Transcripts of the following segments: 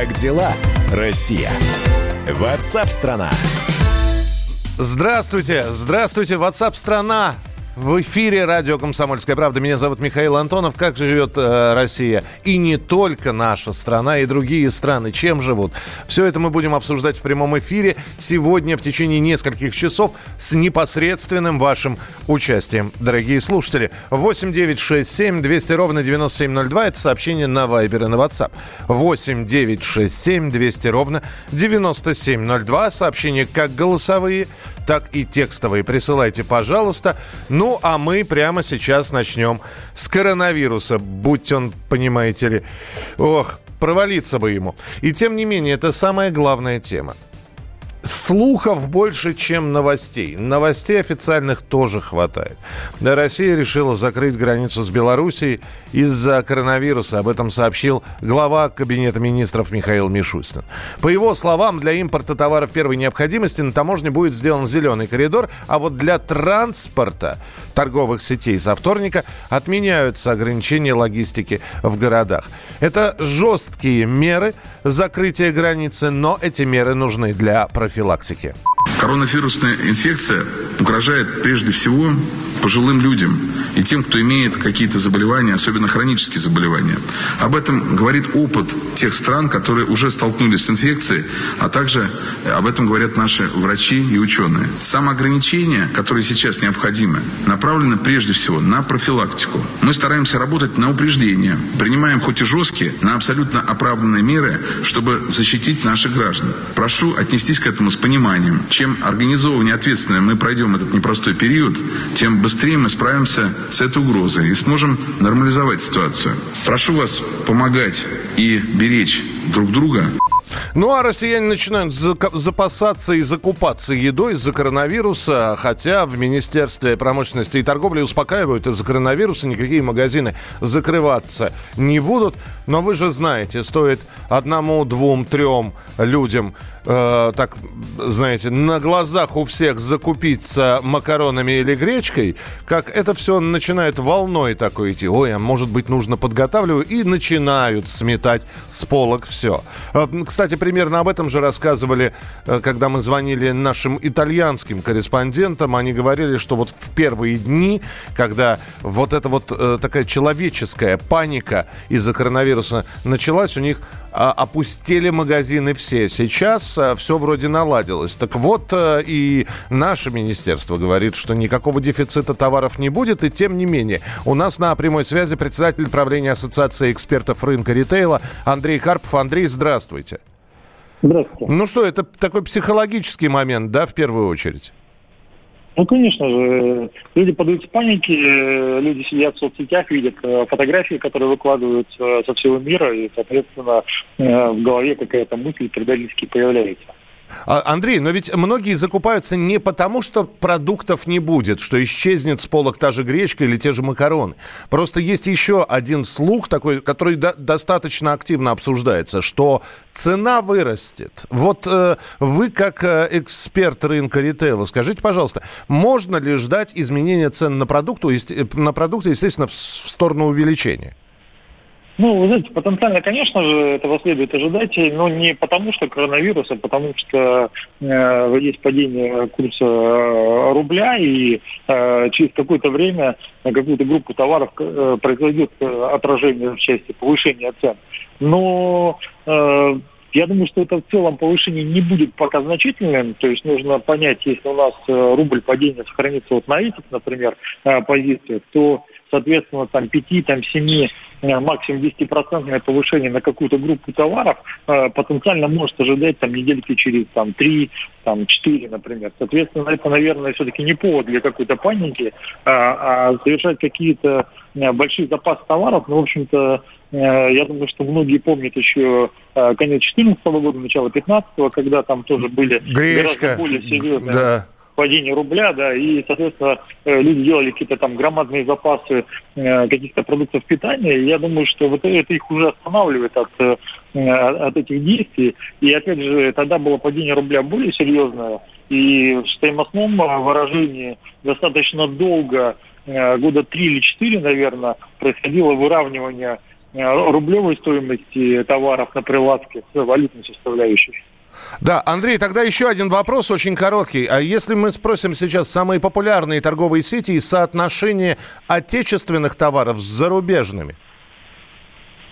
Как дела, Россия? Ватсап-страна! Здравствуйте, здравствуйте, WhatsApp страна. В эфире радио «Комсомольская правда». Меня зовут Михаил Антонов. Как живет э, Россия? И не только наша страна, и другие страны. Чем живут? Все это мы будем обсуждать в прямом эфире сегодня в течение нескольких часов с непосредственным вашим участием. Дорогие слушатели, 8 9 6 7 200 ровно 9702. Это сообщение на Вайбер и на WhatsApp. 8 9 6 7 200 ровно 9702. Сообщения как голосовые, так и текстовые. Присылайте, пожалуйста. Ну, а мы прямо сейчас начнем с коронавируса. Будь он, понимаете ли, ох, провалиться бы ему. И тем не менее, это самая главная тема. Слухов больше, чем новостей. Новостей официальных тоже хватает. Россия решила закрыть границу с Белоруссией из-за коронавируса. Об этом сообщил глава Кабинета министров Михаил Мишустин. По его словам, для импорта товаров первой необходимости на таможне будет сделан зеленый коридор, а вот для транспорта торговых сетей со вторника отменяются ограничения логистики в городах. Это жесткие меры закрытия границы, но эти меры нужны для профилактики. Коронавирусная инфекция угрожает прежде всего пожилым людям и тем, кто имеет какие-то заболевания, особенно хронические заболевания. Об этом говорит опыт тех стран, которые уже столкнулись с инфекцией, а также об этом говорят наши врачи и ученые. Самоограничения, которые сейчас необходимы, направлены прежде всего на профилактику. Мы стараемся работать на упреждение, принимаем хоть и жесткие, но абсолютно оправданные меры, чтобы защитить наших граждан. Прошу отнестись к этому с пониманием. Чем организованнее и ответственно мы пройдем этот непростой период, тем быстрее мы справимся с этой угрозой и сможем нормализовать ситуацию. Прошу вас помогать и беречь друг друга. Ну, а россияне начинают запасаться и закупаться едой из-за коронавируса, хотя в Министерстве промышленности и торговли успокаивают из-за коронавируса никакие магазины закрываться не будут. Но вы же знаете, стоит одному, двум, трем людям э, так, знаете, на глазах у всех закупиться макаронами или гречкой, как это все начинает волной такой идти. Ой, а может быть нужно подготавливаю. И начинают сметать с полок все. Э, кстати, примерно об этом же рассказывали, э, когда мы звонили нашим итальянским корреспондентам. Они говорили, что вот в первые дни, когда вот эта вот э, такая человеческая паника из-за коронавируса началась, у них а, опустили магазины все. Сейчас а, все вроде наладилось. Так вот, а, и наше министерство говорит, что никакого дефицита товаров не будет, и тем не менее. У нас на прямой связи председатель правления Ассоциации экспертов рынка ритейла Андрей Карпов. Андрей, здравствуйте. Здравствуйте. Ну что, это такой психологический момент, да, в первую очередь? Ну, конечно же, люди подаются панике, люди сидят в соцсетях, видят э, фотографии, которые выкладывают со всего мира, и, соответственно, э, в голове какая-то мысль предательски появляется. А, Андрей, но ведь многие закупаются не потому, что продуктов не будет, что исчезнет с полок та же гречка или те же макароны. Просто есть еще один слух такой, который до- достаточно активно обсуждается, что цена вырастет. Вот э, вы как э, эксперт рынка ритейла, скажите, пожалуйста, можно ли ждать изменения цен на продукты, э, на продукты, естественно, в, в сторону увеличения? Ну, вы знаете, потенциально, конечно же, этого следует ожидать, но не потому что коронавирус, а потому что э, есть падение курса э, рубля, и э, через какое-то время на какую-то группу товаров э, произойдет э, отражение в части повышения цен. Но э, я думаю, что это в целом повышение не будет пока значительным. То есть нужно понять, если у нас э, рубль падения сохранится вот на этих, например, позициях, то соответственно, там 5, там 7, э, максимум 10% повышение на какую-то группу товаров э, потенциально может ожидать там недельки через там 3, там 4, например. Соответственно, это, наверное, все-таки не повод для какой-то паники, а, а совершать какие-то э, большие запасы товаров, ну, в общем-то, я думаю, что многие помнят еще конец 2014 года, начало 2015, когда там тоже были Гречка. гораздо более серьезные Да падение рубля, да, и, соответственно, э, люди делали какие-то там громадные запасы э, каких-то продуктов питания. И я думаю, что вот это их уже останавливает от, э, от этих действий. И, опять же, тогда было падение рубля более серьезное. И в стоимостном выражении достаточно долго, года три или четыре, наверное, происходило выравнивание рублевой стоимости товаров на прилавке с валютной составляющей. Да, Андрей, тогда еще один вопрос очень короткий. А если мы спросим сейчас самые популярные торговые сети и соотношение отечественных товаров с зарубежными –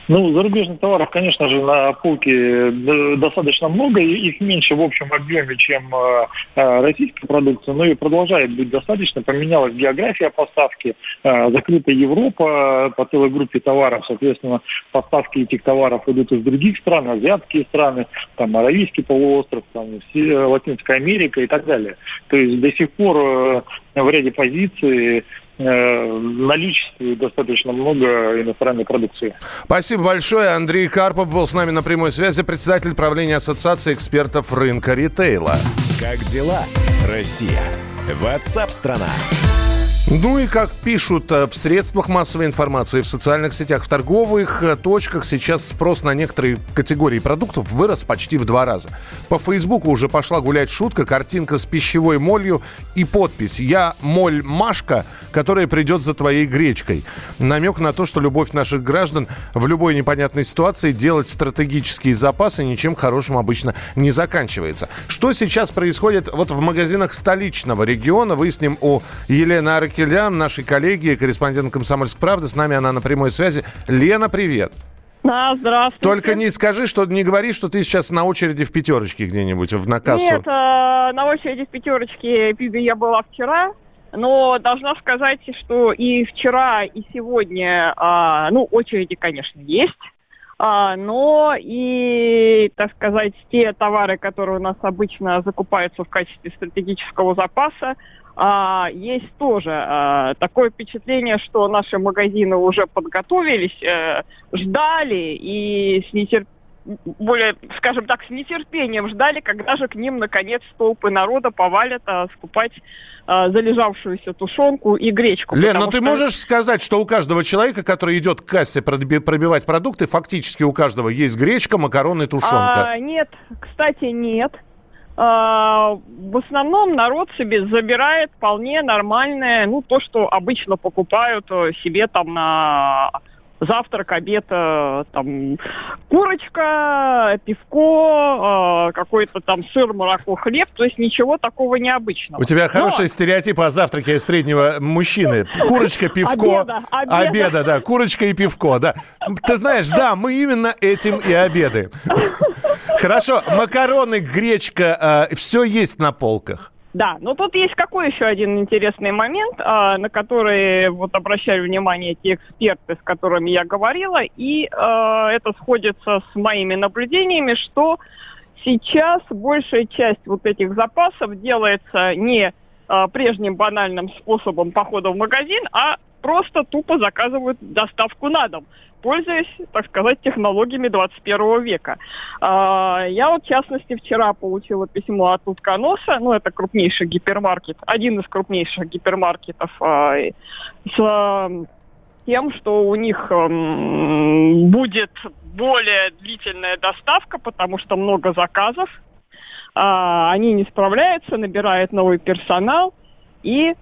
ну, зарубежных товаров, конечно же, на полке э, достаточно много, их меньше в общем объеме, чем э, э, российская продукция, но и продолжает быть достаточно. Поменялась география поставки, закрыта Европа по целой группе товаров, соответственно, поставки этих товаров идут из других стран, азиатские страны, там, Аравийский полуостров, там, Латинская Америка и так далее. То есть до сих пор в ряде позиций Э, наличествует достаточно много иностранной продукции. Спасибо большое. Андрей Карпов был с нами на прямой связи, председатель правления Ассоциации экспертов рынка ритейла. Как дела, Россия? Ватсап-страна! Ну и как пишут э, в средствах массовой информации, в социальных сетях, в торговых э, точках сейчас спрос на некоторые категории продуктов вырос почти в два раза. По Фейсбуку уже пошла гулять шутка, картинка с пищевой молью и подпись «Я моль Машка, которая придет за твоей гречкой». Намек на то, что любовь наших граждан в любой непонятной ситуации делать стратегические запасы ничем хорошим обычно не заканчивается. Что сейчас происходит вот в магазинах столичного региона, выясним у Елены Арки Килян, нашей коллеги, корреспондент «Комсомольской правды». С нами она на прямой связи. Лена, привет. Да, здравствуйте. Только не скажи, что не говори, что ты сейчас на очереди в пятерочке где-нибудь, в на кассу. Нет, э, на очереди в пятерочке я была вчера, но должна сказать, что и вчера, и сегодня, э, ну, очереди, конечно, есть. А, но и, так сказать, те товары, которые у нас обычно закупаются в качестве стратегического запаса, а, есть тоже а, такое впечатление, что наши магазины уже подготовились, а, ждали и с нетерпением более, скажем так, с нетерпением ждали, когда же к ним наконец толпы народа повалят а, скупать а, залежавшуюся тушенку и гречку. Лен, но ну ты можешь сказать, что у каждого человека, который идет к кассе пробивать продукты, фактически у каждого есть гречка, макароны, тушенка? А, нет, кстати, нет. А, в основном народ себе забирает вполне нормальное, ну, то, что обычно покупают э, себе там на завтрак, обед, э, там, курочка, пивко, э, какой-то там сыр, молоко, хлеб, то есть ничего такого необычного. У тебя хороший Но... стереотип о завтраке среднего мужчины. Курочка, пивко, обеда, обеда. обеда, да, курочка и пивко, да. Ты знаешь, да, мы именно этим и обеды. Хорошо, макароны, гречка, э, все есть на полках. Да, но тут есть какой еще один интересный момент, э, на который вот обращали внимание те эксперты, с которыми я говорила, и э, это сходится с моими наблюдениями, что сейчас большая часть вот этих запасов делается не э, прежним банальным способом похода в магазин, а просто тупо заказывают доставку на дом пользуясь, так сказать, технологиями 21 века. А, я вот, в частности, вчера получила письмо от Утконоса, ну, это крупнейший гипермаркет, один из крупнейших гипермаркетов а, с тем, что у них будет более длительная доставка, потому что много заказов, а, они не справляются, набирают новый персонал, и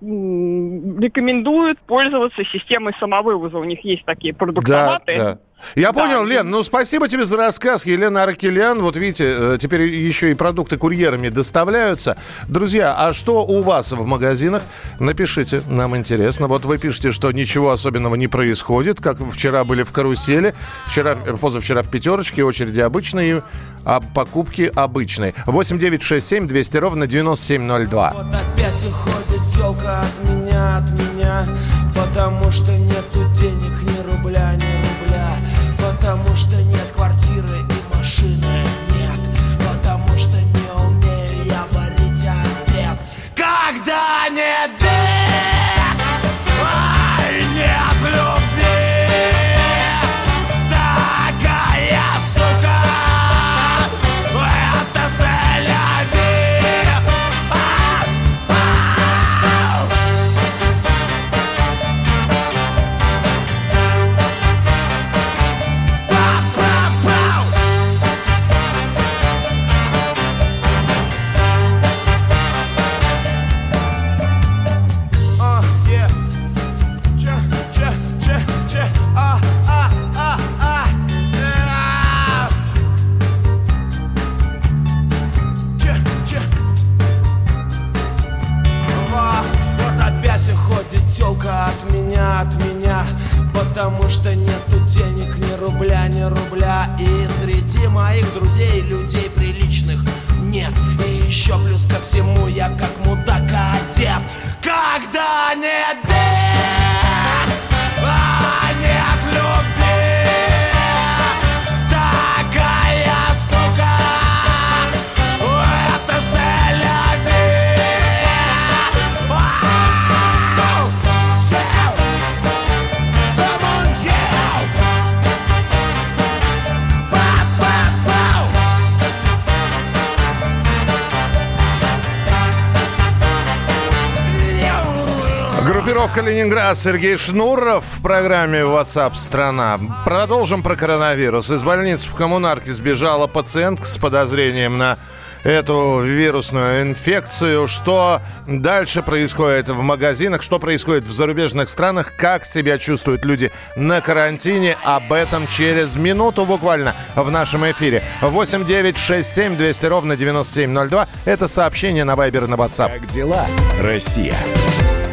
рекомендуют пользоваться системой самовывоза. У них есть такие продуктоваты. Да, да. Я да. понял, Лен, ну спасибо тебе за рассказ. Елена Аркелян, вот видите, э, теперь еще и продукты курьерами доставляются. Друзья, а что у вас в магазинах? Напишите, нам интересно. Вот вы пишете, что ничего особенного не происходит, как вчера были в карусели, вчера, э, позавчера в пятерочке, очереди обычные, а покупки обычные. 8 9 6 7 200 ровно 9702. Вот опять уходит телка от меня, от меня, потому что нету денег «Ленинград», Сергей Шнуров в программе WhatsApp страна Продолжим про коронавирус. Из больницы в коммунарке сбежала пациентка с подозрением на эту вирусную инфекцию. Что дальше происходит в магазинах, что происходит в зарубежных странах, как себя чувствуют люди на карантине. Об этом через минуту буквально в нашем эфире. 8 9 6 7 200 ровно 9702. Это сообщение на Вайбер и на WhatsApp. Как дела, Россия?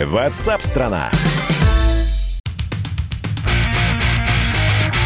Ватсап-страна!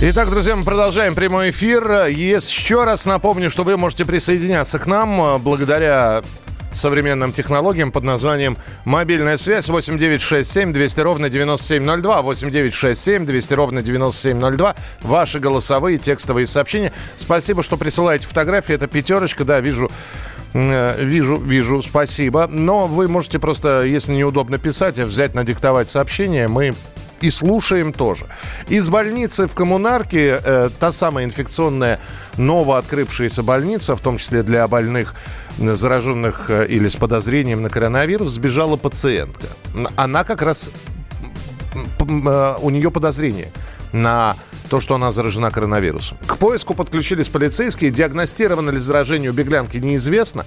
Итак, друзья, мы продолжаем прямой эфир. Еще раз напомню, что вы можете присоединяться к нам э, благодаря современным технологиям под названием «Мобильная связь» 8967 200 ровно 9702 8967 200 ровно 9702 Ваши голосовые текстовые сообщения. Спасибо, что присылаете фотографии. Это пятерочка, да, вижу Э, Вижу, вижу, спасибо. Но вы можете просто, если неудобно писать, взять, надиктовать сообщение. Мы и слушаем тоже. Из больницы в коммунарке, э, та самая инфекционная новооткрывшаяся больница, в том числе для больных, э, зараженных э, или с подозрением на коронавирус, сбежала пациентка. Она как раз, э, у нее подозрение на то, что она заражена коронавирусом. К поиску подключились полицейские. Диагностировано ли заражение у беглянки, неизвестно.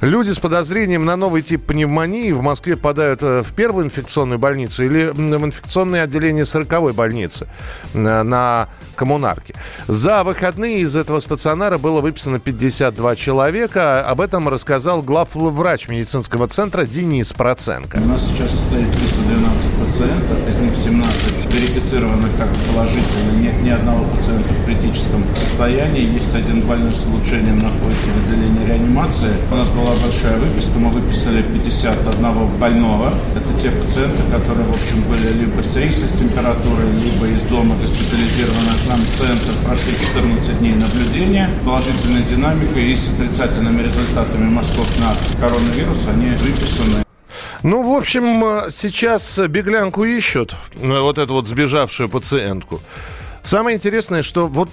Люди с подозрением на новый тип пневмонии в Москве попадают э, в первую инфекционную больницу или в инфекционное отделение 40-й больницы э, на коммунарке. За выходные из этого стационара было выписано 52 человека. Об этом рассказал главврач медицинского центра Денис Проценко. У нас сейчас стоит 312 пациентов, из них 17 верифицированы как положительно, нет ни одного пациента в критическом состоянии. Есть один больной с улучшением, находится в отделении реанимации. У нас была большая выписка, мы выписали 51 больного. Это те пациенты, которые, в общем, были либо с рейса с температурой, либо из дома госпитализированы к нам в центр, прошли 14 дней наблюдения, положительной динамикой и с отрицательными результатами мазков на коронавирус они выписаны. Ну, в общем, э, сейчас беглянку ищут, э, вот эту вот сбежавшую пациентку. Самое интересное, что вот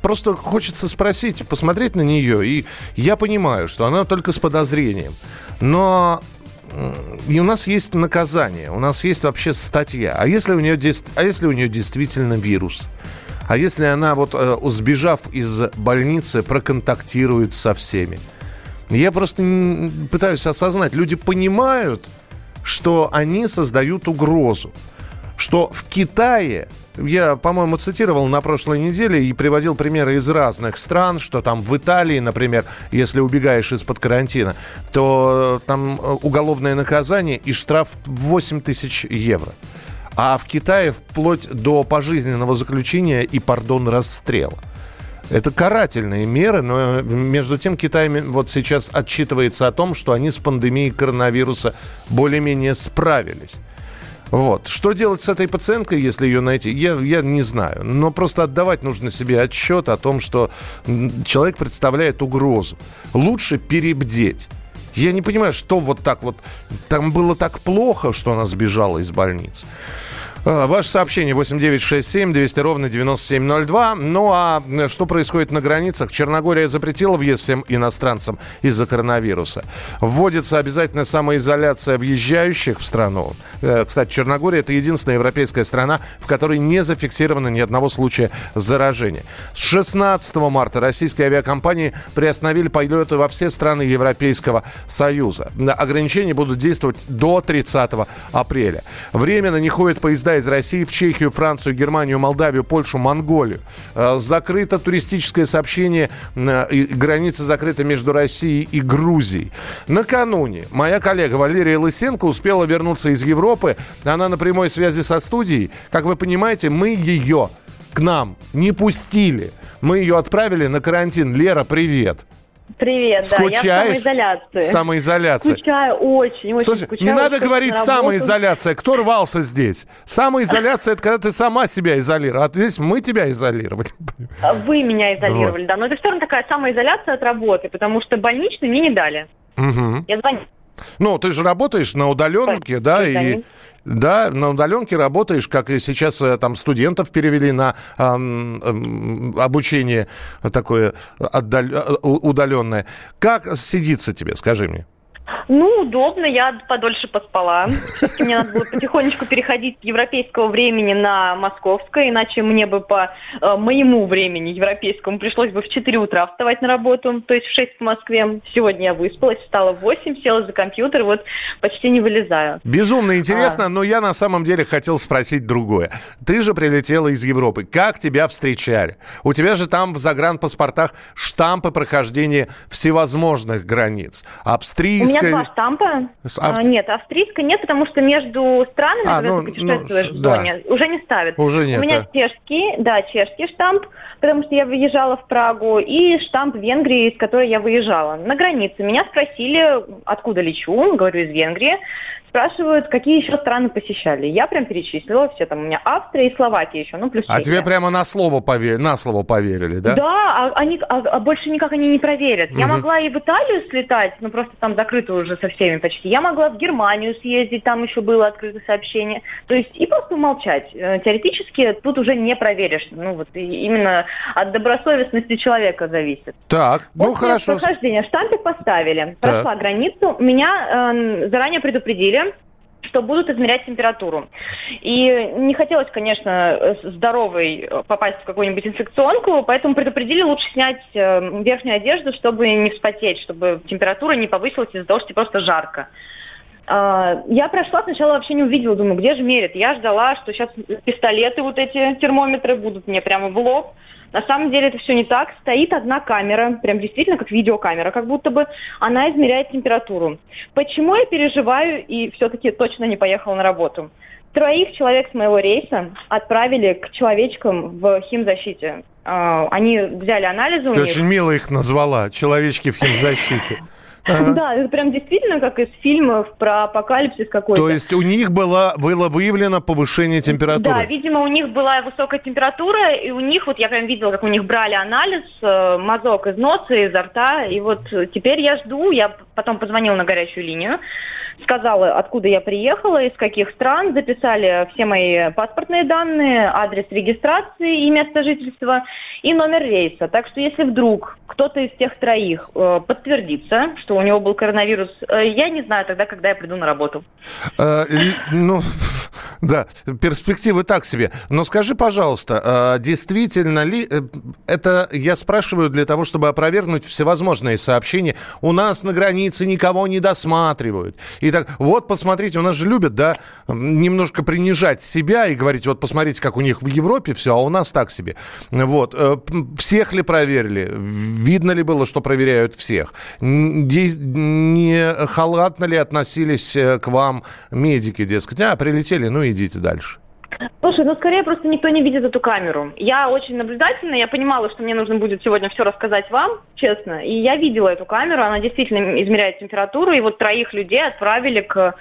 просто хочется спросить, посмотреть на нее, и я понимаю, что она только с подозрением. Но и у нас есть наказание, у нас есть вообще статья. А если у нее, а если у нее действительно вирус? А если она, вот э, сбежав из больницы, проконтактирует со всеми? Я просто пытаюсь осознать, люди понимают, что они создают угрозу. Что в Китае, я, по-моему, цитировал на прошлой неделе и приводил примеры из разных стран, что там в Италии, например, если убегаешь из-под карантина, то э, там э, уголовное наказание и штраф 8 тысяч евро. А в Китае вплоть до пожизненного заключения и, пардон, расстрела. Это карательные меры, но э, между тем Китай вот сейчас отчитывается о том, что они с пандемией коронавируса более-менее справились. Вот. Что делать с этой пациенткой, если ее найти, я, я не знаю. Но просто отдавать нужно себе отчет о том, что человек представляет угрозу. Лучше перебдеть. Я не понимаю, что вот так вот... Там было так плохо, что она сбежала из больницы. А, Ваше сообщение 8967 200 ровно 9702. Ну а э, что происходит на границах? Черногория запретила въезд всем иностранцам из-за коронавируса. Вводится обязательная самоизоляция въезжающих в страну. Э, Кстати, Черногория это единственная европейская страна, в которой не зафиксировано ни одного случая заражения. С 16 марта российские авиакомпании приостановили полеты во все страны Европейского Союза. Ограничения будут действовать до 30 апреля. Временно не ходят поезда из России в Чехию, Францию, Германию, Молдавию, Польшу, Монголию. Э, Закрыто туристическое сообщение, э, граница закрыта между Россией и Грузией. Накануне моя коллега Валерия Лысенко успела вернуться из Европы. Она на прямой связи со студией. Как вы понимаете, мы ее к нам не пустили. Мы ее отправили на карантин. Лера, привет. Привет, да, я в Скучаешь? самоизоляции. Самоизоляция. Скучаю очень, очень Слушай, скучаю. не надо говорить самоизоляция. Кто рвался здесь? Самоизоляция это когда ты сама себя изолировала. А здесь мы тебя изолировали. А Вы меня изолировали, да. Но это все равно такая самоизоляция от работы, потому что больничный мне не дали. Мгм. Я звоню. Ну, ты же работаешь на удаленке, да, и конечно. да, на удаленке работаешь, как и сейчас э, там студентов перевели на ам, ам, обучение такое отдаль- э, удаленное. Как сидится тебе, скажи мне? Ну, удобно, я подольше поспала. Мне надо было потихонечку переходить с европейского времени на московское, иначе мне бы по э, моему времени европейскому пришлось бы в 4 утра вставать на работу, то есть в 6 по Москве. Сегодня я выспалась, встала в 8, села за компьютер, вот почти не вылезаю. Безумно А. интересно, но я на самом деле хотел спросить другое. Ты же прилетела из Европы. Как тебя встречали? У тебя же там в загранпаспортах штампы прохождения всевозможных границ. У меня Австрийской... два штампа. С А, нет, австрийской нет, потому что между странами, А, когда ну, ты путешествуешь ну, в да. зоне, уже не ставят. Уже нет, У меня да. чешский, да, чешский штамп, потому что я выезжала в Прагу, и штамп Венгрии, из которой я выезжала. На границе меня спросили, откуда лечу, говорю, из Венгрии. Спрашивают, какие еще страны посещали. Я прям перечислила все, там у меня Австрия и Словакия еще, ну плюс А Чехия. тебе прямо на слово, поверили, на слово поверили, да? Да, а, они, а, а больше никак они не проверят. Я Мгм. могла и в Италию слетать, но просто там закрыто уже со всеми почти. Я могла в Германию съездить, там еще было открыто сообщение. То есть и просто умолчать. Э, Теоретически тут уже не проверишь. Ну вот именно от добросовестности человека зависит. Так, ну После хорошо. прохождения штампик поставили. Так. Прошла границу. Меня э, заранее предупредили что будут измерять температуру. И не хотелось, конечно, э, здоровой э, попасть в какую-нибудь инфекционку, поэтому предупредили лучше снять э, верхнюю одежду, чтобы не вспотеть, чтобы температура не повысилась из-за того, что тебе просто жарко. А, Я прошла, сначала вообще не увидела, думаю, где же мерят. Я ждала, что сейчас пистолеты, вот эти термометры будут мне прямо в лоб. На самом деле это все не так. Стоит одна камера, прям действительно как видеокамера, как будто бы она измеряет температуру. Почему я переживаю и все-таки точно не поехала на работу? Троих человек с моего рейса отправили к человечкам в химзащите. А, Они взяли анализы у Ты очень мило их назвала. Человечки в химзащите. Ага. Да, это прям действительно как из фильмов про апокалипсис какой-то. То есть у них было, было выявлено повышение температуры? Да, видимо, у них была высокая температура, и у них, вот я прям видела, как у них брали анализ, э, мазок из носа, изо рта, и вот теперь я жду, я потом позвонила на горячую линию, сказала, откуда я приехала, из каких стран, записали все мои паспортные данные, адрес регистрации и место жительства, и номер рейса. Так что если вдруг кто-то из тех троих э, подтвердится, что у него был коронавирус, э, я не знаю тогда, когда я приду на работу. Э, ну, да, перспективы так себе. Но скажи, пожалуйста, э, действительно ли э, это, я спрашиваю для того, чтобы опровергнуть всевозможные сообщения, у нас на границе никого не досматривают. И так, вот, посмотрите, у нас же любят, да, немножко принижать себя и говорить, вот, посмотрите, как у них в Европе все, а у нас так себе. Вот, э, всех ли проверили? Видно ли было, что проверяют всех? Не халатно ли относились э, к вам медики, дескать, а, прилетели, ну, идите дальше. Слушай, ну скорее просто никто не видит эту камеру. Я очень наблюдательна, я понимала, что мне нужно будет сегодня все рассказать вам, честно. И я видела эту камеру, она действительно измеряет температуру, и вот троих людей отправили к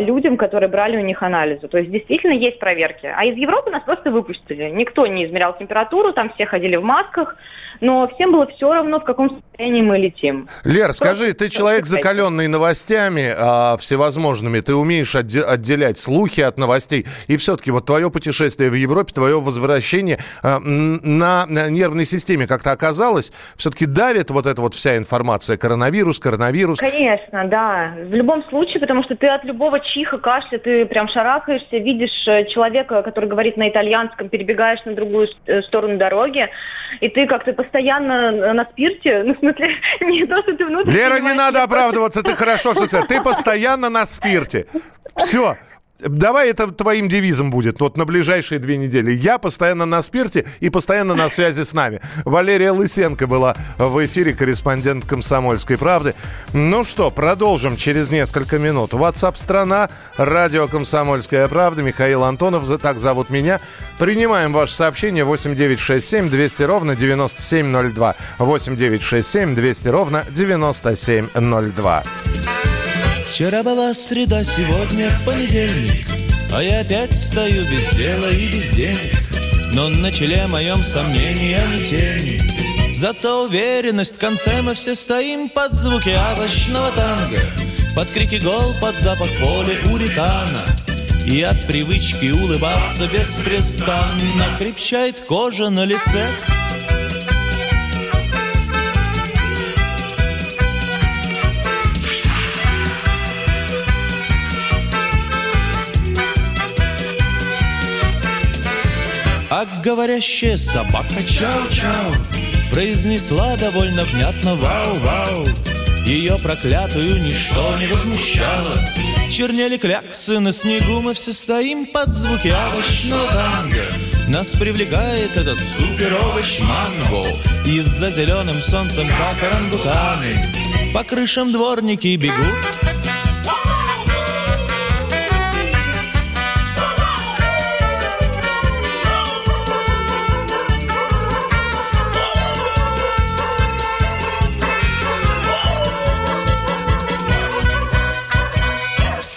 людям, которые брали у них анализы. То есть действительно есть проверки. А из Европы нас просто выпустили. Никто не измерял температуру, там все ходили в масках, но всем было все равно, в каком состоянии мы летим. Лер, скажи, ты человек закаленный новостями э, всевозможными, ты умеешь отде- отделять слухи от новостей, и все-таки вот твое путешествие в Европе, твое возвращение э, на, на нервной системе как-то оказалось, все-таки давит вот эта вот вся информация, коронавирус, коронавирус. Конечно, да. В любом случае, потому что ты от любого чиха, кашля, ты прям шарахаешься, видишь э, человека, который говорит на итальянском, перебегаешь на другую э, сторону дороги, и ты как-то постоянно на спирте, ну, в смысле, не то, что ты внутри... Лера, не надо оправдываться, ты хорошо все. Ты постоянно на спирте. Все, Давай это твоим девизом будет вот на ближайшие две недели. Я постоянно на спирте и постоянно на связи с нами. Валерия Лысенко была в эфире, корреспондент «Комсомольской правды». Ну что, продолжим через несколько минут. WhatsApp страна радио «Комсомольская правда». Михаил Антонов, так зовут меня. Принимаем ваше сообщение 8967 200 ровно 9702. 8967 200 ровно 9702. Вчера была среда, сегодня понедельник А я опять стою без дела и без денег. Но на челе моем сомнения не тени. Зато уверенность в конце мы все стоим Под звуки овощного танго Под крики гол, под запах поля уритана. И от привычки улыбаться беспрестанно Крепчает кожа на лице А говорящая собака чау-чау Произнесла довольно внятно вау-вау Ее проклятую ничто не возмущало. Чернели кляксы на снегу Мы все стоим под звуки овощного танго. Нас привлекает этот супер-овощ манго. И за зеленым солнцем, как орангутаны. По крышам дворники бегут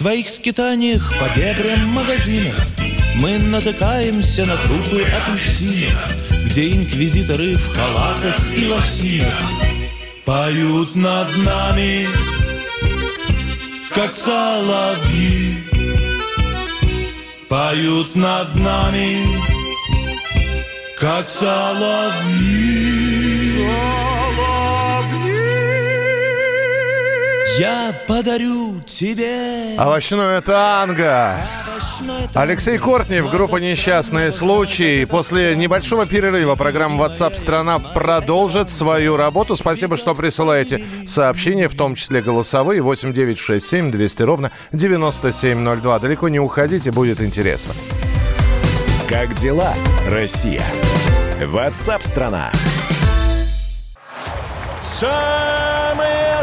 своих скитаниях по бедрам магазинов. Мы натыкаемся на трупы апельсинов Где инквизиторы в халатах и лосинах Поют над нами, как соловьи. Поют над нами, как соловьи Я подарю тебе Овощное танго. Алексей Кортнев, группа «Несчастные случаи». После небольшого перерыва программа WhatsApp страна продолжит свою работу. Спасибо, что присылаете сообщения, в том числе голосовые. 8967 200 ровно 9702. Далеко не уходите, будет интересно. Как дела, Россия? WhatsApp страна. Самые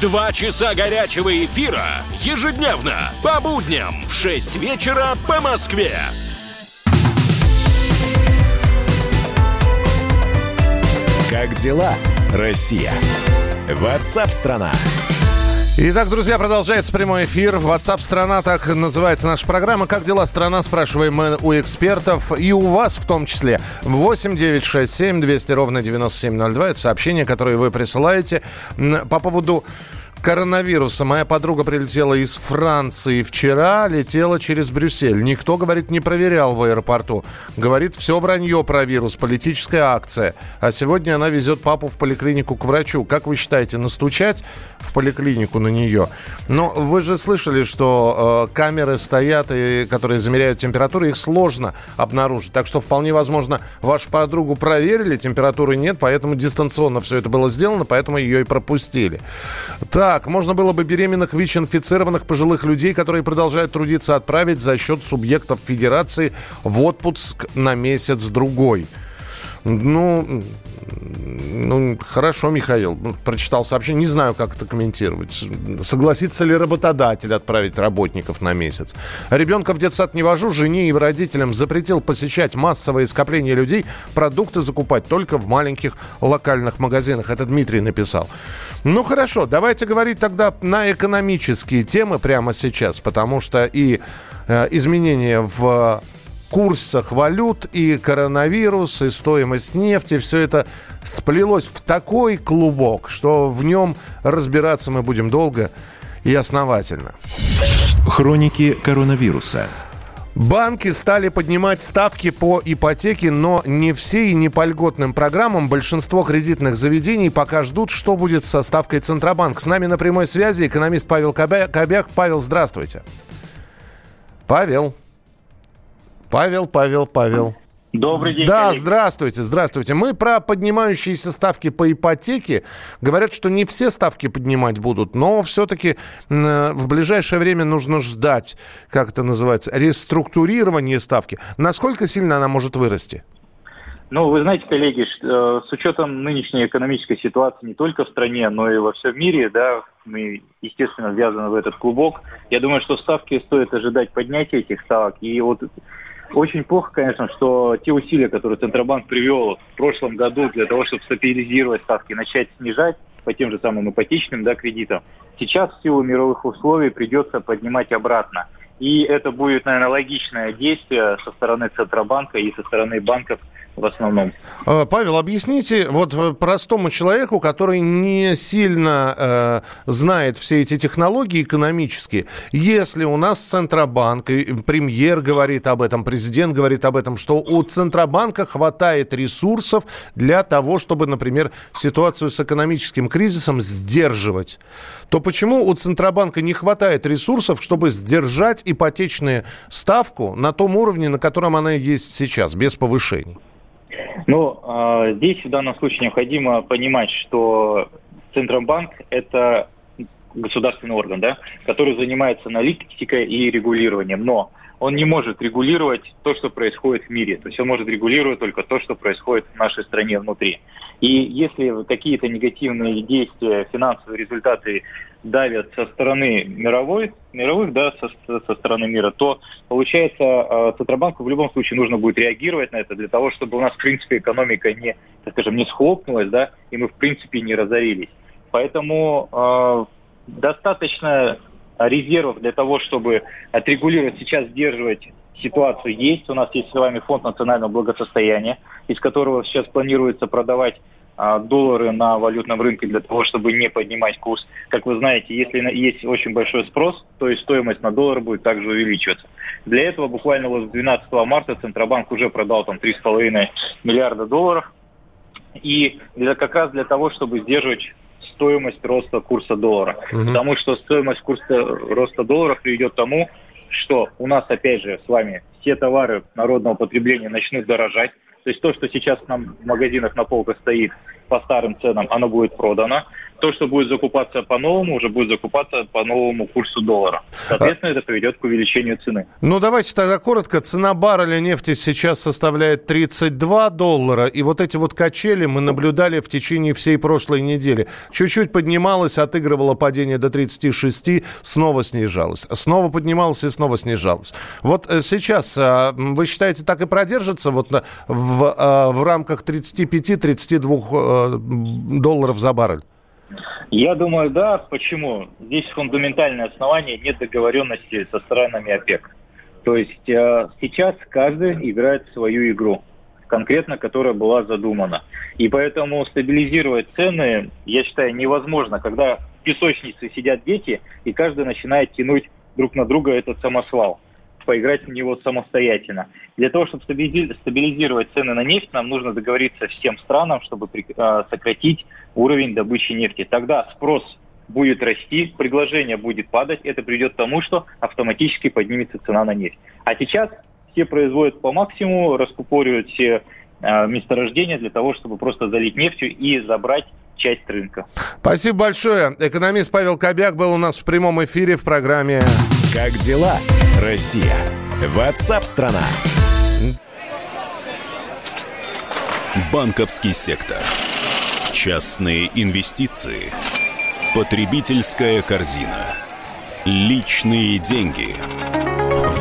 Два часа горячего эфира ежедневно по будням в 6 вечера по Москве. Как дела, Россия? WhatsApp страна. Итак, друзья, продолжается прямой эфир. WhatsApp страна, так называется наша программа. Как дела страна, спрашиваем мы у экспертов и у вас в том числе. 8 9 6 7 200 ровно 9702. Это сообщение, которое вы присылаете по поводу коронавируса. Моя подруга прилетела из Франции вчера, летела через Брюссель. Никто, говорит, не проверял в аэропорту. Говорит, все вранье про вирус, политическая акция. А сегодня она везет папу в поликлинику к врачу. Как вы считаете, настучать в поликлинику на нее? Но вы же слышали, что э, камеры стоят, и, которые замеряют температуру, их сложно обнаружить. Так что вполне возможно, вашу подругу проверили, температуры нет, поэтому дистанционно все это было сделано, поэтому ее и пропустили. Так, так, можно было бы беременных ВИЧ-инфицированных пожилых людей, которые продолжают трудиться, отправить за счет субъектов федерации в отпуск на месяц-другой. Ну, ну, хорошо, Михаил, ну, прочитал сообщение, не знаю, как это комментировать. Согласится ли работодатель отправить работников на месяц? Ребенка в детсад не вожу, жене и родителям запретил посещать массовые скопления людей, продукты закупать только в маленьких локальных магазинах. Это Дмитрий написал. Ну, хорошо, давайте говорить тогда на экономические темы прямо сейчас, потому что и э, изменения в курсах валют, и коронавирус, и стоимость нефти, все это сплелось в такой клубок, что в нем разбираться мы будем долго и основательно. Хроники коронавируса. Банки стали поднимать ставки по ипотеке, но не все и не по льготным программам. Большинство кредитных заведений пока ждут, что будет со ставкой Центробанк. С нами на прямой связи экономист Павел Кобяк. Павел, здравствуйте. Павел. Павел, Павел, Павел. Добрый день. Да, коллеги. здравствуйте, здравствуйте. Мы про поднимающиеся ставки по ипотеке. Говорят, что не все ставки поднимать будут, но все-таки в ближайшее время нужно ждать, как это называется, реструктурирование ставки. Насколько сильно она может вырасти? Ну, вы знаете, коллеги, э, с учетом нынешней экономической ситуации не только в стране, но и во всем мире, да, мы, естественно, ввязаны в этот клубок. Я думаю, что ставки стоит ожидать поднятия этих ставок. И вот очень плохо, конечно, что те усилия, которые Центробанк привел в прошлом году для того, чтобы стабилизировать ставки, начать снижать по тем же самым ипотечным да, кредитам, сейчас в силу мировых условий придется поднимать обратно. И это будет, наверное, логичное действие со стороны Центробанка и со стороны банков в основном. А, Павел, объясните вот э, простому человеку, который не сильно э, знает все эти технологии экономические, если у нас Центробанк, и премьер говорит об этом, президент говорит об этом, что у Центробанка хватает ресурсов для того, чтобы, например, ситуацию с экономическим кризисом сдерживать, то почему у Центробанка не хватает ресурсов, чтобы сдержать ипотечную ставку на том уровне, на котором она есть сейчас, без повышений? Ну, э, здесь в данном случае необходимо понимать, что Центробанк – это государственный орган, да, который занимается аналитикой и регулированием. Но он не может регулировать то, что происходит в мире. То есть он может регулировать только то, что происходит в нашей стране внутри. И если какие-то негативные действия, финансовые результаты давят со стороны мировой, мировых, да, со, со стороны мира, то, получается, э, Центробанку в любом случае нужно будет реагировать на это для того, чтобы у нас, в принципе, экономика не, так скажем, не схлопнулась, да, и мы, в принципе, не разорились. Поэтому э, достаточно резервов для того, чтобы отрегулировать, сейчас сдерживать ситуацию есть. У нас есть с вами фонд национального благосостояния, из которого сейчас планируется продавать доллары на валютном рынке для того, чтобы не поднимать курс. Как вы знаете, если есть очень большой спрос, то и стоимость на доллар будет также увеличиваться. Для этого буквально вот 12 марта Центробанк уже продал там 3,5 миллиарда долларов. И для, как раз для того, чтобы сдерживать стоимость роста курса доллара. Угу. Потому что стоимость курса роста доллара приведет к тому, что у нас, опять же, с вами все товары народного потребления начнут дорожать. То есть то, что сейчас нам в магазинах на полках стоит по старым ценам, оно будет продано то, что будет закупаться по-новому, уже будет закупаться по новому курсу доллара. Соответственно, это приведет к увеличению цены. Ну, давайте тогда коротко. Цена барреля нефти сейчас составляет 32 доллара. И вот эти вот качели мы наблюдали в течение всей прошлой недели. Чуть-чуть поднималась, отыгрывала падение до 36, снова снижалась. Снова поднималась и снова снижалась. Вот э, сейчас а, вы считаете, так и продержится вот в, а, в рамках 35-32 э, долларов за баррель? Я думаю, да. Почему? Здесь фундаментальное основание нет договоренности со странами ОПЕК. То есть э, сейчас каждый играет свою игру, конкретно которая была задумана. И поэтому стабилизировать цены, я считаю, невозможно, когда песочнице сидят дети, и каждый начинает тянуть друг на друга этот самосвал поиграть в него самостоятельно. Для того, чтобы стабилизировать цены на нефть, нам нужно договориться всем странам, чтобы а, сократить уровень добычи нефти. Тогда спрос будет расти, предложение будет падать, это приведет к тому, что автоматически поднимется цена на нефть. А сейчас все производят по максимуму, раскупоривают все э, месторождения для того, чтобы просто залить нефтью и забрать часть рынка. Спасибо большое. Экономист Павел Кобяк был у нас в прямом эфире в программе «Как дела, Россия?» Ватсап-страна! Банковский сектор. Частные инвестиции. Потребительская корзина. Личные деньги.